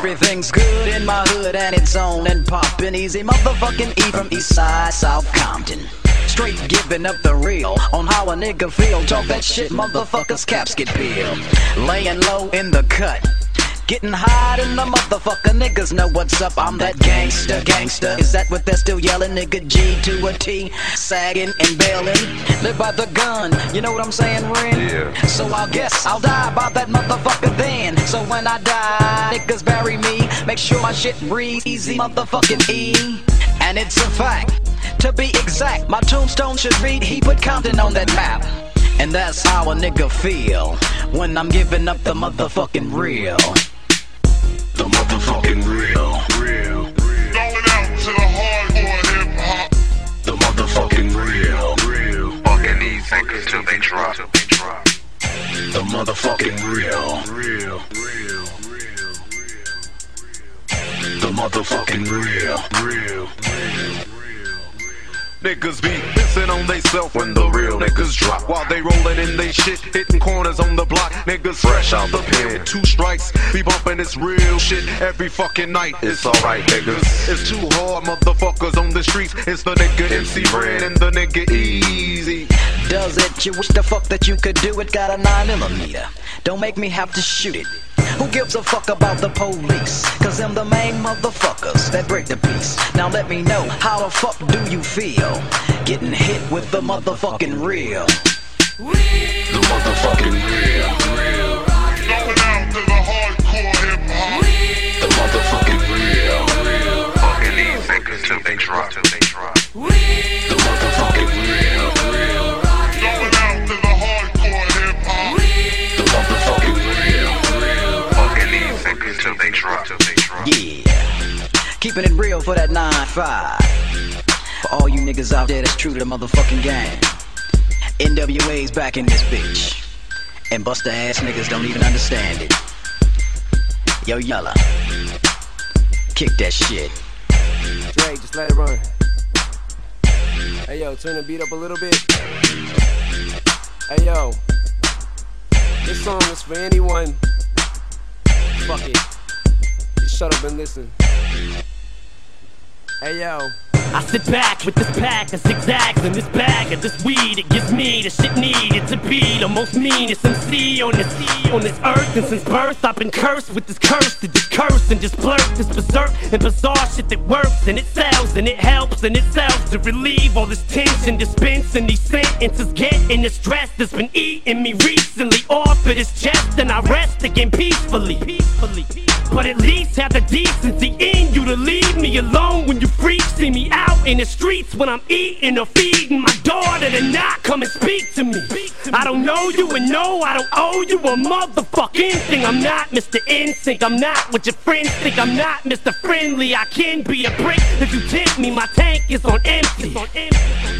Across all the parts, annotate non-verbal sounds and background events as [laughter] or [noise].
everything's good in my hood and it's on and poppin' easy. Motherfucking E from East Side, South Compton. Straight giving up the real on how a nigga feel. Talk that shit, motherfuckers caps get peeled. Laying low in the cut. Getting high in the motherfucker, niggas know what's up. I'm that gangster, gangster. Is that what they're still yelling? Nigga G to a T, sagging and bailing. Live by the gun, you know what I'm saying, Ren? Yeah. So I guess I'll die by that motherfucker when I die, niggas bury me. Make sure my shit breathe easy, motherfucking E. And it's a fact. To be exact, my tombstone should read he put Compton on that map. And that's how a nigga feel when I'm giving up the motherfucking real. The motherfucking real. Real. Going out to the hardcore hip hop. The motherfucking real. Real. Walking these fingers till they drop. The motherfucking real. Real. Motherfucking real. Real. Niggas be pissing on they self when the real niggas drop While they rolling in they shit, hitting corners on the block Niggas fresh out the pen two strikes Be bumping this real shit every fucking night It's alright niggas It's too hard motherfuckers on the streets It's the nigga MC Ren and the nigga Eazy Does it? You wish the fuck that you could do it? Got a 9 millimeter. Don't make me have to shoot it. Who gives a fuck about the police? Cause them the main motherfuckers that break the peace. Now let me know, how the fuck do you feel? Getting hit with the motherfucking real. The motherfucking real. Real. Till they drop. Yeah. Keeping it real for that 9-5. For all you niggas out there that's true to the motherfucking game. NWA's back in this bitch. And buster ass niggas don't even understand it. Yo, Yella. Kick that shit. Dre, just let it run. Hey yo, turn the beat up a little bit. Hey yo, this song is for anyone. Fuck it. Just shut up and listen. Hey yo. I sit back with this pack of zigzags and this bag of this weed. It gives me the shit needed to be the most meanest MC on this on this earth. And since birth, I've been cursed with this curse to just curse and just blurt this berserk and bizarre shit that works and it sells and it helps and it sells to relieve all this tension, dispensing these sentences, getting the stress that's been eating me recently off of this chest. And I rest again peacefully. Peacefully. But at least have the decency in you to leave me alone when you freaks see me out in the streets when I'm eating or feeding my daughter to not come and speak to me. I don't know you and no, I don't owe you a motherfucking thing. I'm not Mr. NSYNC, I'm not what your friends think. I'm not Mr. Friendly, I can be a brick if you tempt me. My tank is on empty.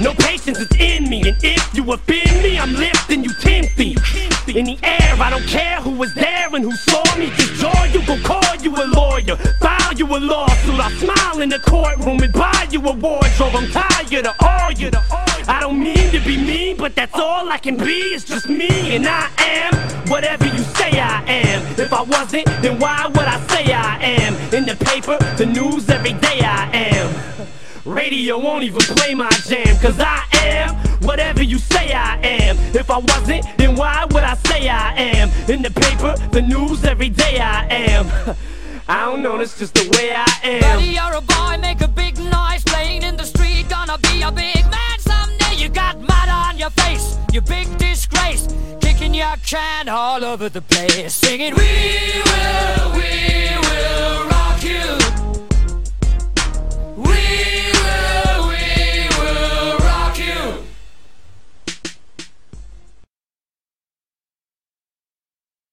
No patience is in me, and if you offend me, I'm lifting you ten feet in the air. I don't care who was there and who saw me. Just jaw you, go call you a lawyer, you a lawsuit. I'll smile in the courtroom and buy you a wardrobe. I'm tired of all you. I don't mean to be mean, but that's all I can be. It's just me, and I am whatever you say I am. If I wasn't, then why would I say I am? In the paper, the news, every day I am. Radio won't even play my jam, cause I am whatever you say I am. If I wasn't, then why would I say I am? In the paper, the news, every day I am. [laughs] I don't know, that's just the way I am. Buddy, you're a boy, make a big noise playing in the street. Gonna be a big man someday. You got mud on your face, you big disgrace. Kicking your can all over the place, singing, We will, we.